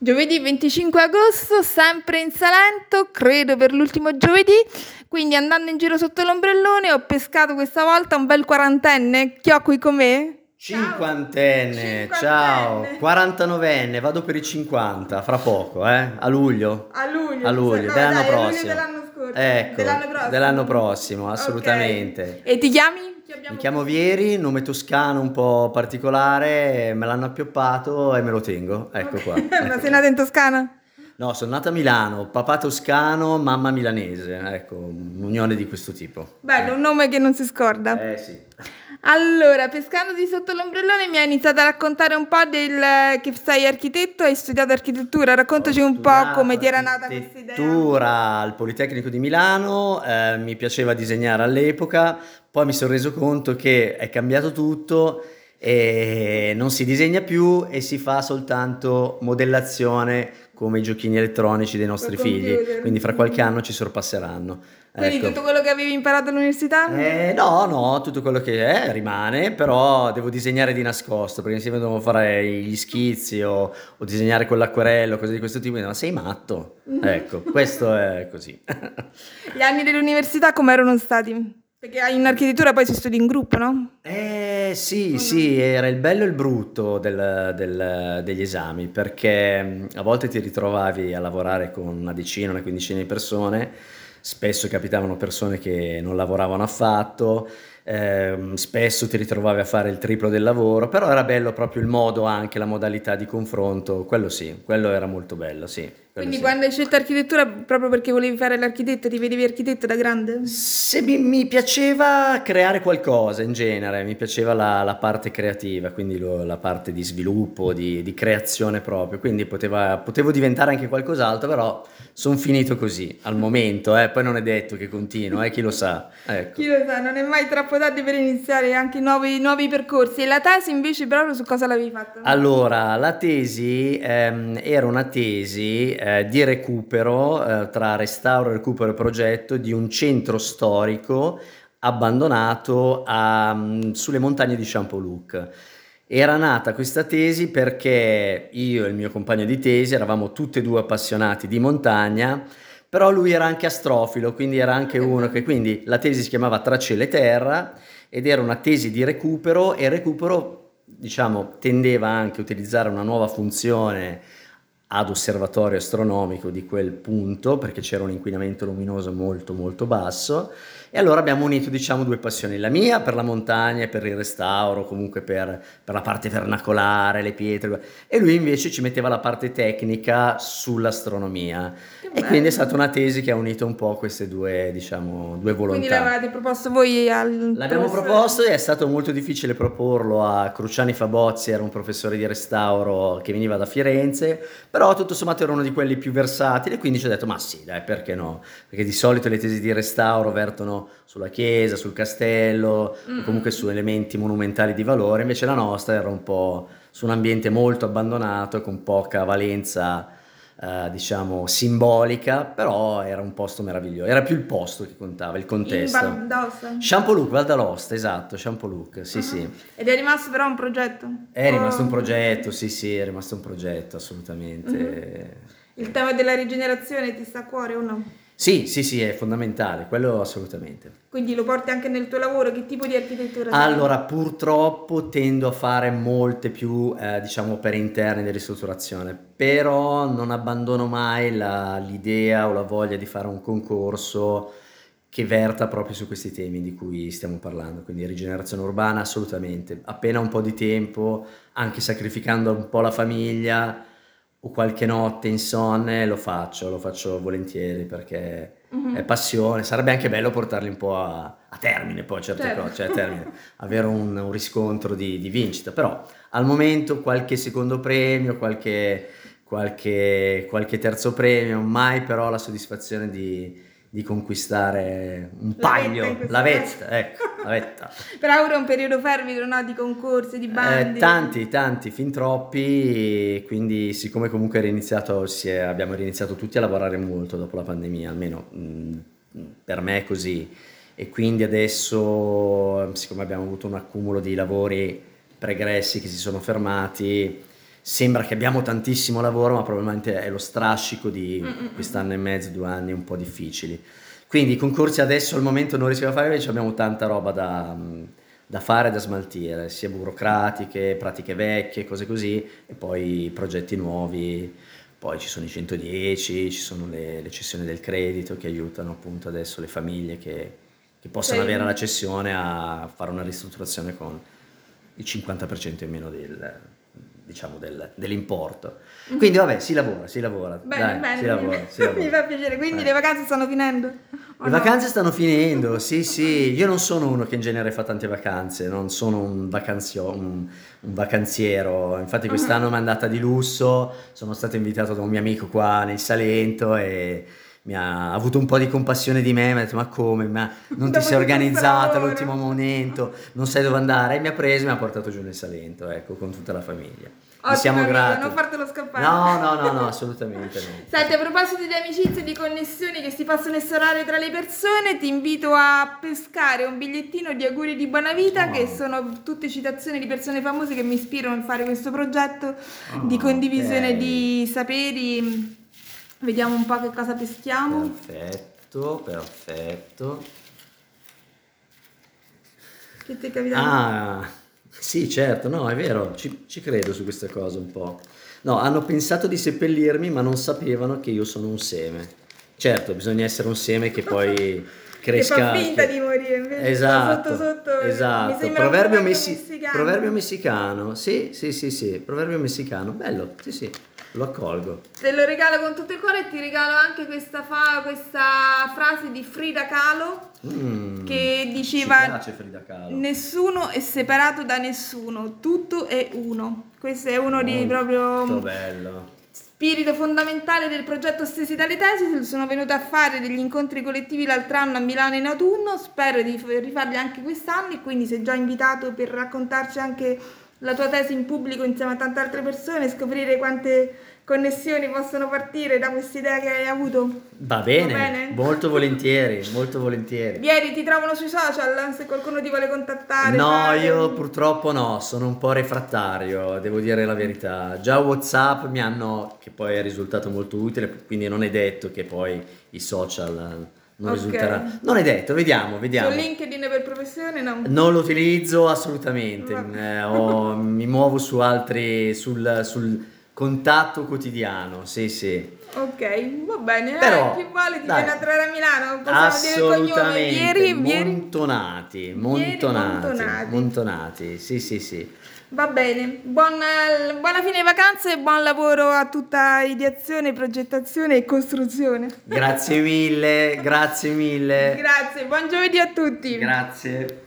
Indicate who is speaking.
Speaker 1: Giovedì 25 agosto, sempre in Salento, credo per l'ultimo giovedì. Quindi andando in giro sotto l'ombrellone ho pescato questa volta un bel quarantenne. Chi ho qui con me?
Speaker 2: Cinquantenne, ciao, 49enne, vado per i 50 fra poco, eh? A luglio.
Speaker 1: A luglio.
Speaker 2: A luglio,
Speaker 1: no,
Speaker 2: dell'anno
Speaker 1: dai, a luglio
Speaker 2: prossimo.
Speaker 1: dell'anno scorso.
Speaker 2: Ecco,
Speaker 1: Dell'anno prossimo.
Speaker 2: dell'anno prossimo, assolutamente.
Speaker 1: E ti chiami? Abbiamo
Speaker 2: Mi chiamo Vieri, nome toscano un po' particolare, me l'hanno appioppato e me lo tengo, ecco qua.
Speaker 1: Ma sei nata in Toscana?
Speaker 2: No, sono nato a Milano, papà toscano, mamma milanese, ecco, un'unione di questo tipo.
Speaker 1: Bello, un nome che non si scorda.
Speaker 2: Eh sì.
Speaker 1: Allora, pescando di sotto l'ombrellone mi hai iniziato a raccontare un po' del che sei architetto, hai studiato architettura, raccontaci un po' come ti era nata questa idea.
Speaker 2: architettura al Politecnico di Milano, eh, mi piaceva disegnare all'epoca, poi mi sono reso conto che è cambiato tutto e non si disegna più e si fa soltanto modellazione come i giochini elettronici dei nostri figli,
Speaker 1: computer.
Speaker 2: quindi fra qualche anno ci sorpasseranno.
Speaker 1: Quindi
Speaker 2: Ecco.
Speaker 1: tutto quello che avevi imparato all'università?
Speaker 2: Eh, no, no, tutto quello che è rimane, però devo disegnare di nascosto, perché se devo fare gli schizzi o, o disegnare con l'acquarello, cose di questo tipo, ma sei matto? Ecco, questo è così.
Speaker 1: Gli anni dell'università come erano stati? Perché in architettura poi si studia in gruppo, no?
Speaker 2: Eh sì, sì, era il bello e il brutto del- del- degli esami, perché a volte ti ritrovavi a lavorare con una decina, una quindicina di persone, spesso capitavano persone che non lavoravano affatto, ehm, spesso ti ritrovavi a fare il triplo del lavoro, però era bello proprio il modo, anche la modalità di confronto, quello sì, quello era molto bello, sì.
Speaker 1: Quindi
Speaker 2: sì.
Speaker 1: quando hai scelto architettura proprio perché volevi fare l'architetto, ti vedevi architetto da grande?
Speaker 2: Se mi, mi piaceva creare qualcosa in genere, mi piaceva la, la parte creativa, quindi lo- la parte di sviluppo, di, di creazione proprio, quindi poteva- potevo diventare anche qualcos'altro, però sono finito così al momento, eh, poi non è detto che continuo, eh, chi lo sa. Ecco.
Speaker 1: Chi lo sa, non è mai troppo tardi per iniziare anche nuovi, nuovi percorsi. E la tesi invece proprio su cosa l'avevi fatta?
Speaker 2: Allora, la tesi ehm, era una tesi eh, di recupero eh, tra restauro, recupero e progetto di un centro storico abbandonato a- mm, sulle montagne di Champoluc. Era nata questa tesi perché io e il mio compagno di tesi eravamo tutti e due appassionati di montagna, però lui era anche astrofilo, quindi era anche uno che quindi la tesi si chiamava Tra cielo e terra ed era una tesi di recupero e il recupero diciamo tendeva anche a utilizzare una nuova funzione ad osservatorio astronomico di quel punto perché c'era un inquinamento luminoso molto molto basso. E allora abbiamo unito diciamo due passioni la mia per la montagna e per il restauro comunque per, per la parte vernacolare le pietre. E lui invece ci metteva la parte tecnica sull'astronomia. E quindi è stata una tesi che ha unito un po' queste due diciamo due volontà.
Speaker 1: Quindi l'avete proposto voi al
Speaker 2: L'abbiamo
Speaker 1: professore?
Speaker 2: proposto e è stato molto difficile proporlo a Cruciani Fabozzi, era un professore di restauro che veniva da Firenze, però tutto sommato era uno di quelli più versatili, quindi ci ho detto ma sì, dai, perché no? Perché di solito le tesi di restauro vertono sulla chiesa, sul castello, o comunque su elementi monumentali di valore, invece la nostra era un po' su un ambiente molto abbandonato, con poca valenza eh, diciamo simbolica, però era un posto meraviglioso, era più il posto che contava, il
Speaker 1: In
Speaker 2: contesto.
Speaker 1: Val d'Aosta?
Speaker 2: Champoluc, Val d'Aosta, esatto, Champoluc, sì sì.
Speaker 1: Ed è rimasto però un progetto?
Speaker 2: È rimasto
Speaker 1: Oh.
Speaker 2: un progetto, sì sì, è rimasto un progetto, assolutamente.
Speaker 1: Il tema della rigenerazione ti sta a cuore o no?
Speaker 2: Sì, sì, sì, è fondamentale, quello assolutamente.
Speaker 1: Quindi lo porti anche nel tuo lavoro? Che tipo di architettura sei?
Speaker 2: Allora, purtroppo tendo a fare molte più, eh, diciamo, opere interne di ristrutturazione, però non abbandono mai la- l'idea o la voglia di fare un concorso che verta proprio su questi temi di cui stiamo parlando, quindi rigenerazione urbana assolutamente. Appena un po' di tempo, anche sacrificando un po' la famiglia o qualche notte insonne, lo faccio, lo faccio volentieri perché è passione. Sarebbe anche bello portarli un po' a, a termine poi certe
Speaker 1: Certo.
Speaker 2: cose, cioè a termine, avere un, un riscontro di, di vincita, però al momento qualche secondo premio, qualche, qualche, qualche terzo premio, mai però la soddisfazione di, di conquistare un
Speaker 1: La vetta
Speaker 2: paglio,
Speaker 1: questo
Speaker 2: la vetta, ecco, la vetta.
Speaker 1: Però ora è un periodo fervido, no? Di concorsi, di
Speaker 2: Eh,
Speaker 1: bandi.
Speaker 2: tanti, tanti, fin troppi, quindi siccome comunque era iniziato, si è- abbiamo riniziato tutti a lavorare molto dopo la pandemia, almeno mh, per me è così, e quindi adesso, siccome abbiamo avuto un accumulo di lavori pregressi che si sono fermati, sembra che abbiamo tantissimo lavoro, ma probabilmente è lo strascico di
Speaker 1: Mm-mm.
Speaker 2: quest'anno e mezzo, due anni un po' difficili. Quindi i concorsi adesso al momento non riesco a fare perché abbiamo tanta roba da, da fare, da smaltire, sia burocratiche, pratiche vecchie, cose così, e poi progetti nuovi. Poi ci sono i 110, ci sono le, le cessioni del credito che aiutano appunto adesso le famiglie che, che possono avere la cessione a fare una ristrutturazione con il 50% in meno del, diciamo, del- dell'importo. Quindi vabbè, si lavora, si lavora.
Speaker 1: Bene,
Speaker 2: dai,
Speaker 1: bene,
Speaker 2: si
Speaker 1: mi-
Speaker 2: lavora, si lavora.
Speaker 1: mi fa piacere. Quindi
Speaker 2: Eh.
Speaker 1: le vacanze stanno finendo?
Speaker 2: Le
Speaker 1: no?
Speaker 2: vacanze stanno finendo, sì, sì. Io non sono uno che in genere fa tante vacanze, non sono un, vacanzio- un- un vacanziero. Infatti quest'anno mi è andata di lusso, sono stato invitato da un mio amico qua nel Salento e mi ha avuto un po' di compassione di me, mi ha detto ma come, ma non ti sei organizzata all'ultimo
Speaker 1: lavoro."
Speaker 2: momento, non sai dove andare e mi ha preso e mi ha portato giù nel Salento, ecco, con tutta la famiglia. Gli
Speaker 1: Ottimo,
Speaker 2: siamo
Speaker 1: amico,
Speaker 2: grati.
Speaker 1: Non fartelo scappare.
Speaker 2: No, no, no, no, assolutamente no.
Speaker 1: Senti, a proposito di amicizie e di connessioni che si possono instaurare tra le persone, ti invito a pescare un bigliettino di auguri di buona vita,
Speaker 2: Oh.
Speaker 1: che sono tutte citazioni di persone famose che mi ispirano a fare questo progetto
Speaker 2: Oh,
Speaker 1: di condivisione
Speaker 2: ok.
Speaker 1: di saperi. Vediamo un po' che cosa peschiamo.
Speaker 2: Perfetto, perfetto.
Speaker 1: Che ti è capitato?
Speaker 2: Ah, sì, certo, no, è vero, ci, ci credo su questa cosa un po'. No, hanno pensato di seppellirmi, ma non sapevano che io sono un seme. Certo, bisogna essere un seme che poi cresca.
Speaker 1: che fa finta
Speaker 2: che-
Speaker 1: di morire, invece
Speaker 2: Esatto,
Speaker 1: sotto sotto mi
Speaker 2: esatto. Proverbio,
Speaker 1: proverbio
Speaker 2: messi-
Speaker 1: messicano.
Speaker 2: proverbio messicano, sì, sì, sì, sì, proverbio messicano, bello, sì, sì, lo accolgo.
Speaker 1: Te lo regalo con tutto il cuore e ti regalo anche questa, fa- questa frase di Frida Kahlo
Speaker 2: Mm,
Speaker 1: che diceva
Speaker 2: piace Frida Kahlo.
Speaker 1: nessuno è separato da nessuno, tutto è uno. Questo è uno dei
Speaker 2: Molto
Speaker 1: proprio
Speaker 2: bello.
Speaker 1: spirito fondamentale del progetto Stesi dalle Tesi. Sono venuta a fare degli incontri collettivi l'altro anno a Milano in autunno, spero di rifarli anche quest'anno e quindi sei già invitato per raccontarci anche la tua tesi in pubblico insieme a tante altre persone, scoprire quante connessioni possono partire da questa idea che hai avuto.
Speaker 2: Va bene,
Speaker 1: Va bene?
Speaker 2: molto volentieri, molto volentieri.
Speaker 1: Vieni, ti trovano sui social se qualcuno ti vuole contattare.
Speaker 2: No,
Speaker 1: fare-
Speaker 2: io purtroppo no, sono un po' refrattario, devo dire la verità. Già WhatsApp mi hanno, che poi è risultato molto utile, quindi non è detto che poi i social non
Speaker 1: Ok.
Speaker 2: risulterà. Non è detto, vediamo, vediamo.
Speaker 1: Su LinkedIn per professione no.
Speaker 2: Non lo utilizzo assolutamente, eh, ho- mi muovo su altri, sul, sul contatto quotidiano, sì sì.
Speaker 1: Ok, va bene. eh,
Speaker 2: Però,
Speaker 1: chi vuole ti
Speaker 2: dai.
Speaker 1: viene a trovare a Milano. Possiamo dire il cognome.
Speaker 2: Assolutamente,
Speaker 1: Vieri, Vieri.
Speaker 2: montonati, montonati,
Speaker 1: montonati.
Speaker 2: montonati, sì sì sì.
Speaker 1: Va bene. Buon- buona fine vacanze e buon lavoro a tutta ideazione, progettazione e costruzione.
Speaker 2: Grazie mille, grazie mille.
Speaker 1: Grazie, buon giovedì a tutti.
Speaker 2: Grazie.